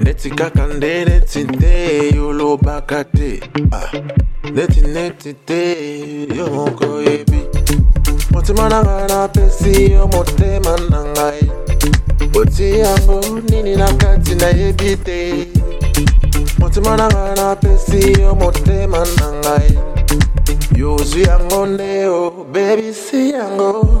Neti kakande neti te yolo bakate ah. Neti neti te yo moko ebi Motima nanga na pesi yo motema nangai Oti yango nini na kati na yebi te. Motima nanga na pesi yo motema nangai Yo zwi yango nde o baby si yango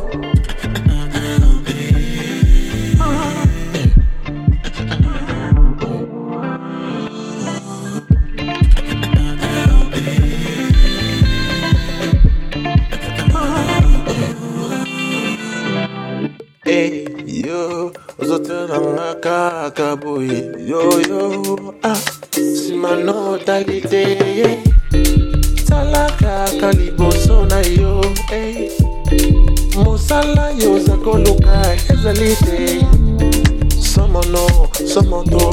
ozotelanga kaka boye. Yo yo ah. Simano talite yeah. tala kaka liboso na yo hey. mosala yo oza koluka ezali te. Somono somoto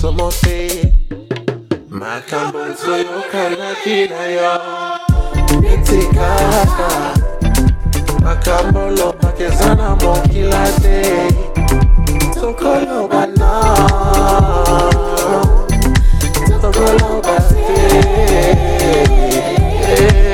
somo te. Makambo nzoyokanaki na yo. Neti kaka. Makambo lobaka eza na mokila te tokoloba na tokoloba te neti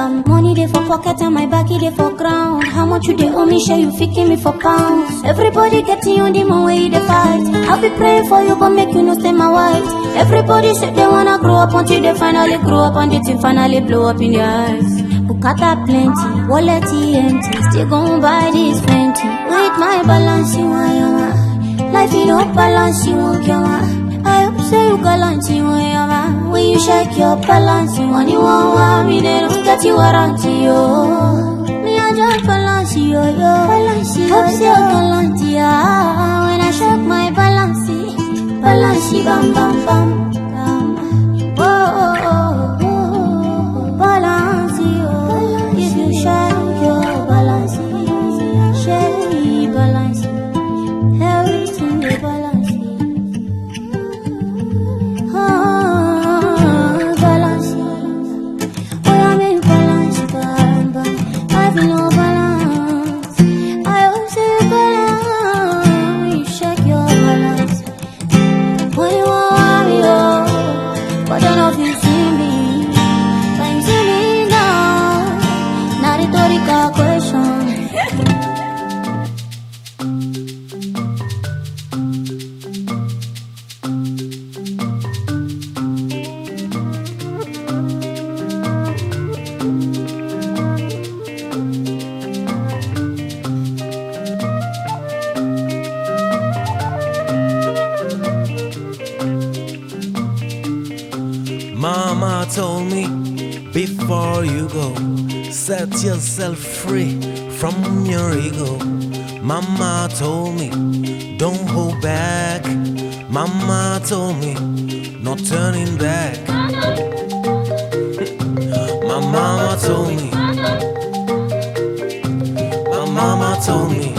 bam money dey for pocket and my back dey for ground. How much you dey owe me? Share you ficking me for pounds. Everybody getting on the moon way they fight. I'll be praying for you, but make you no stay my wife. Everybody say they wanna grow up until they finally grow up and the thing finally blow up in their eyes. Bukata plenty, wallet empty, still gon' buy this plenty. With my balance, you want you want. Life you don't balance, you want you want. Say you gallant, you want your man. When you shake your balance, want you want want me, they don't get you warranty, yo. Me I just balance, yo, yo. Balance, yo, hope gallant, yeah. When I shake my balance, balance, bam, bam, bam. Don't hold back. Mama told me, no turning back. My mama told me, my mama told me,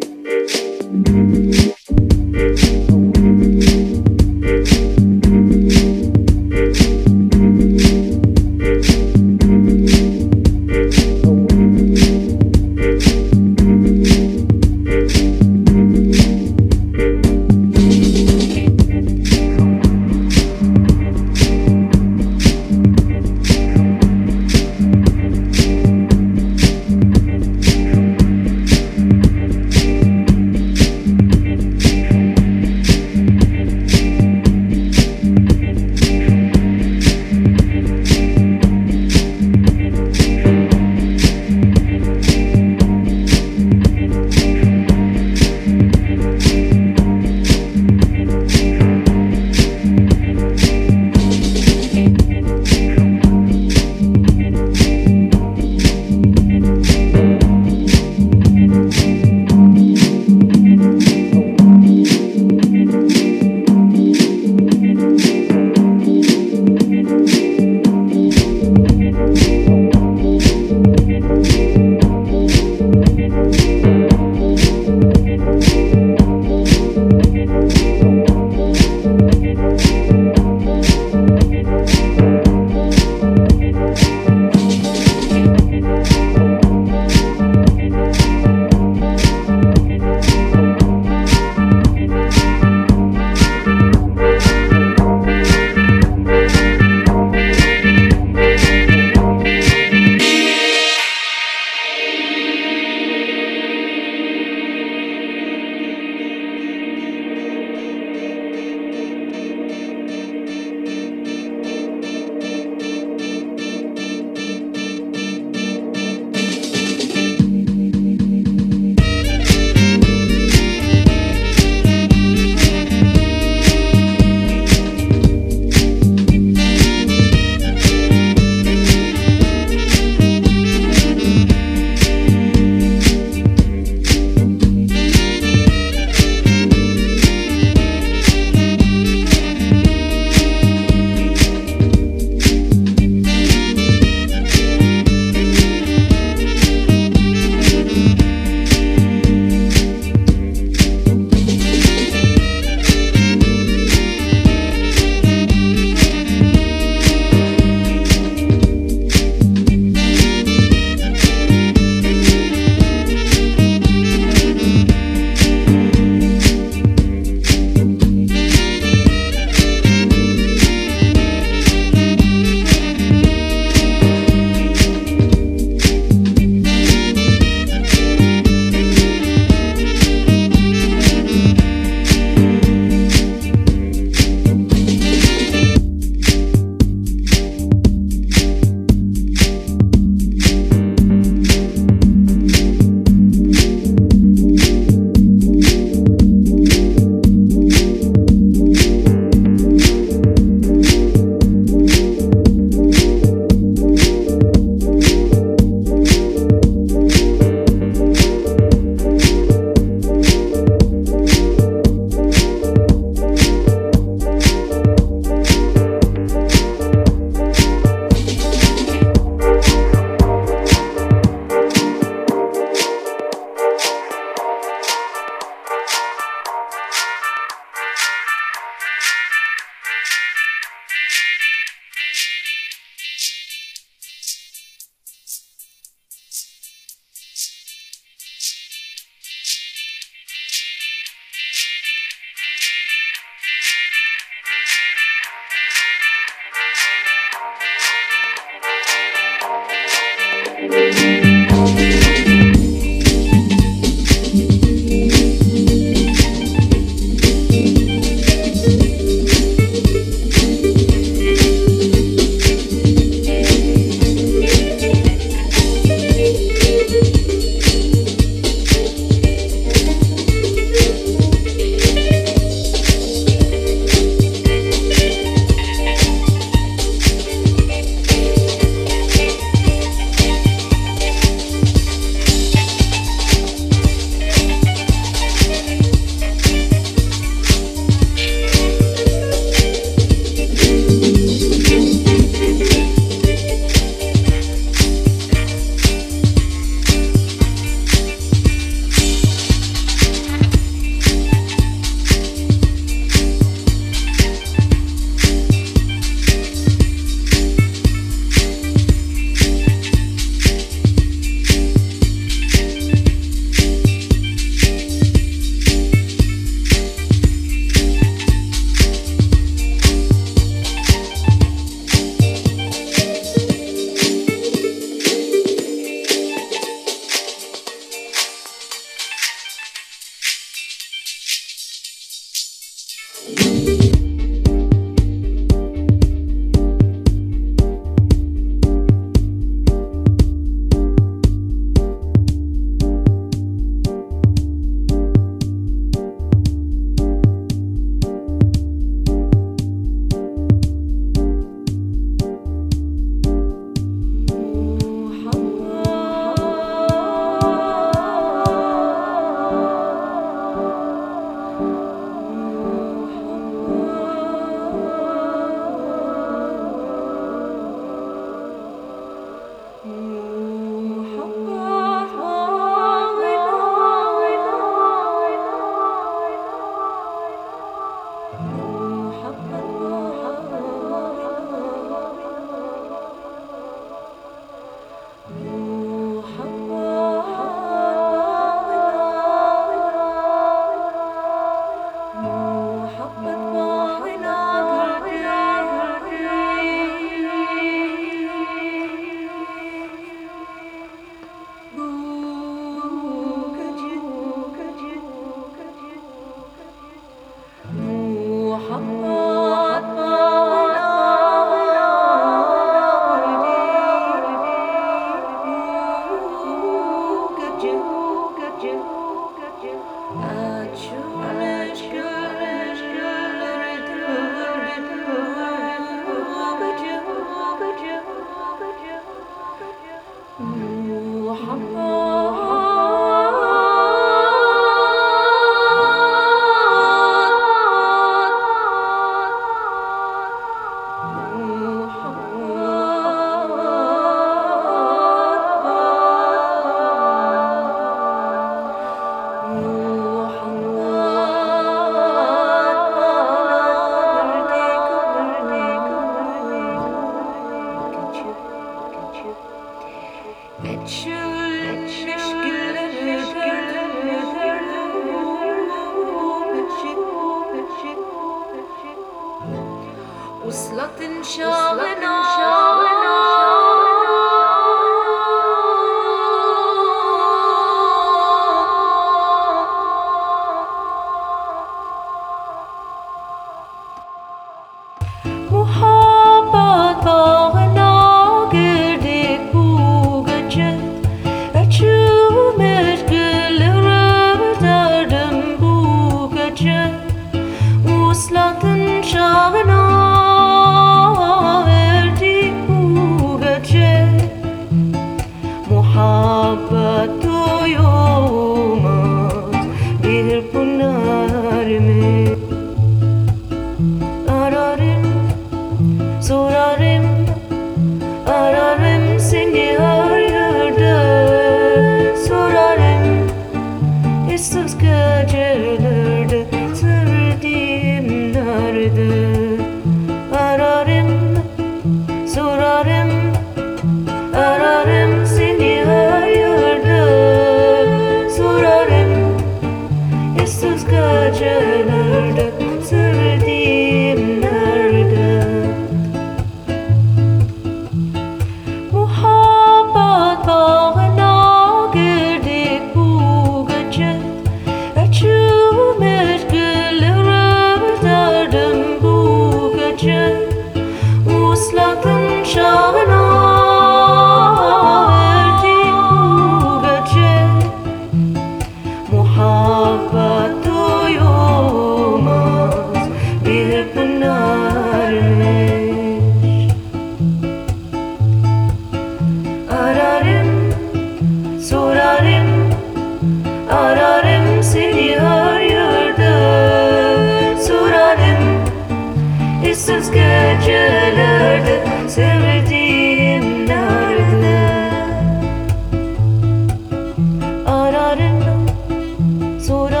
futuro.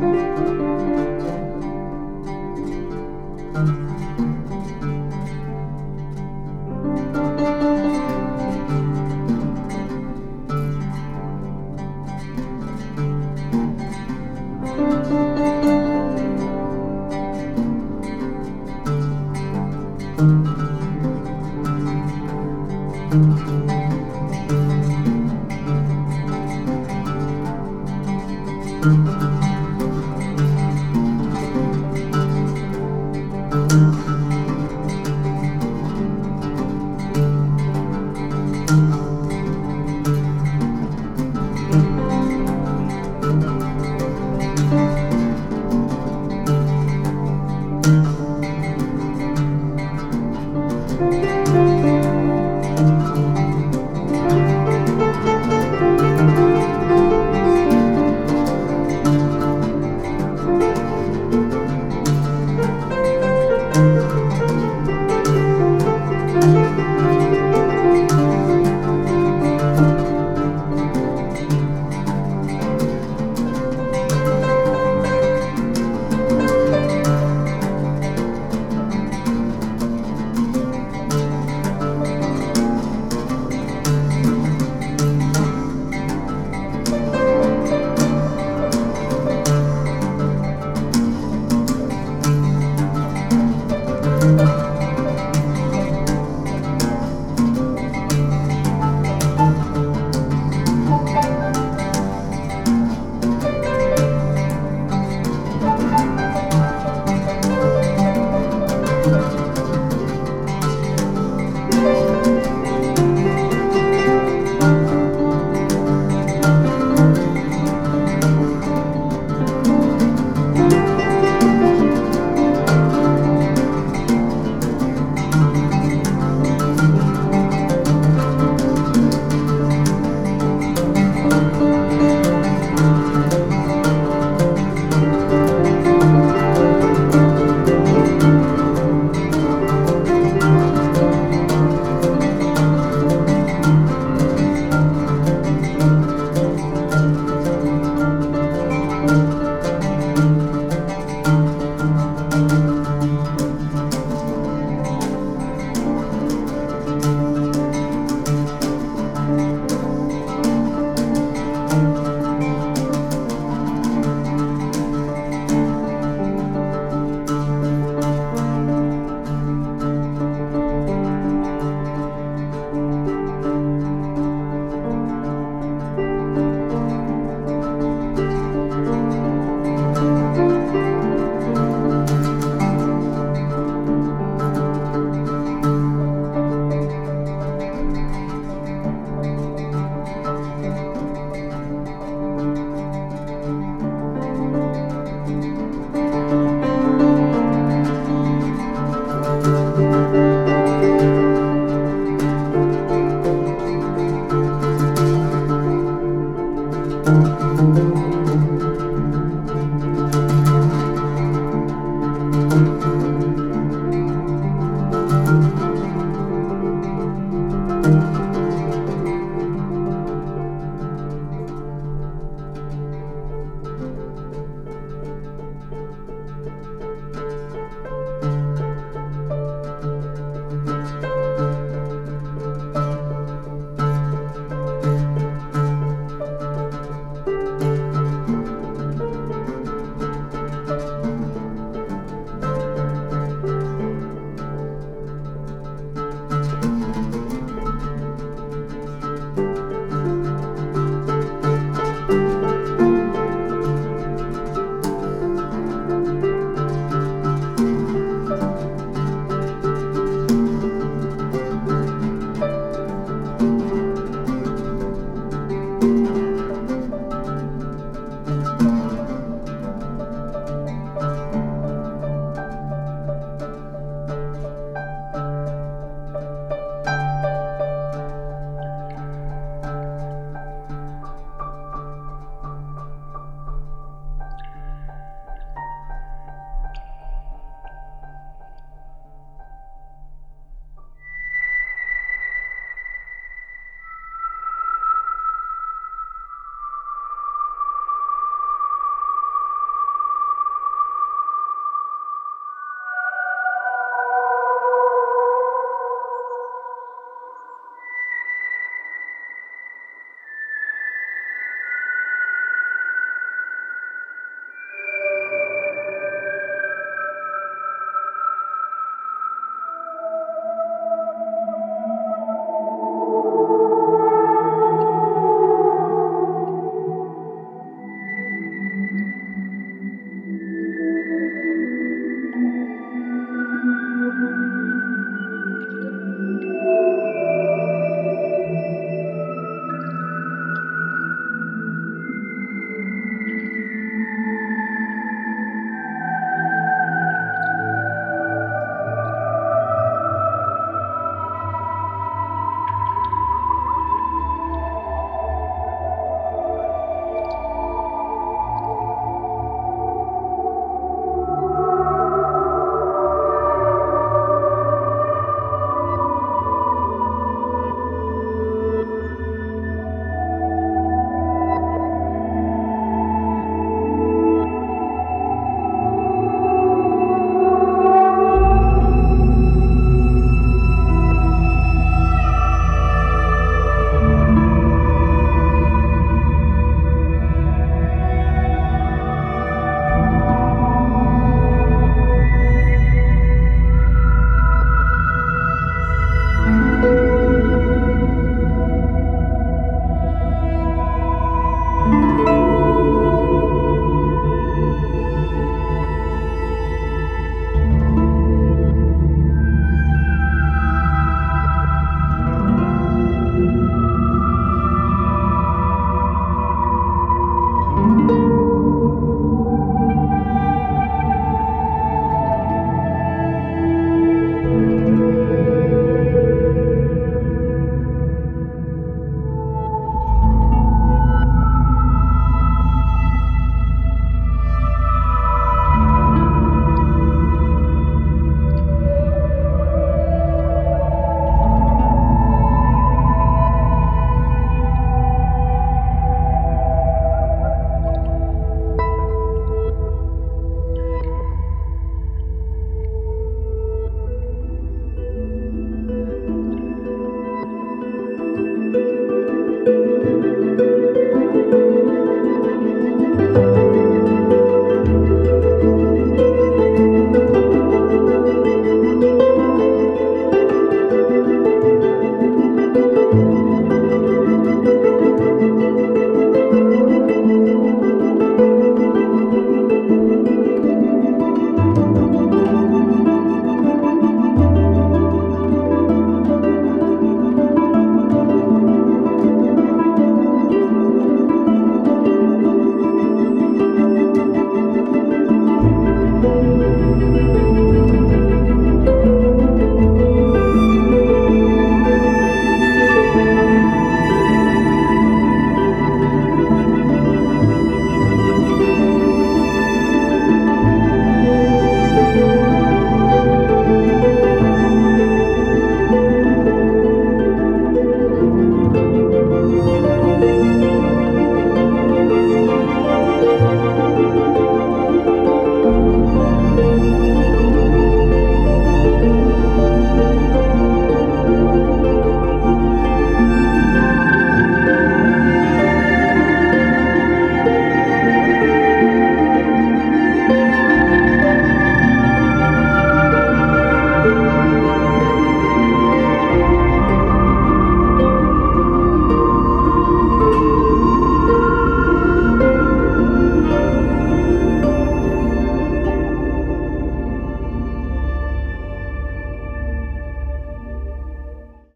Thank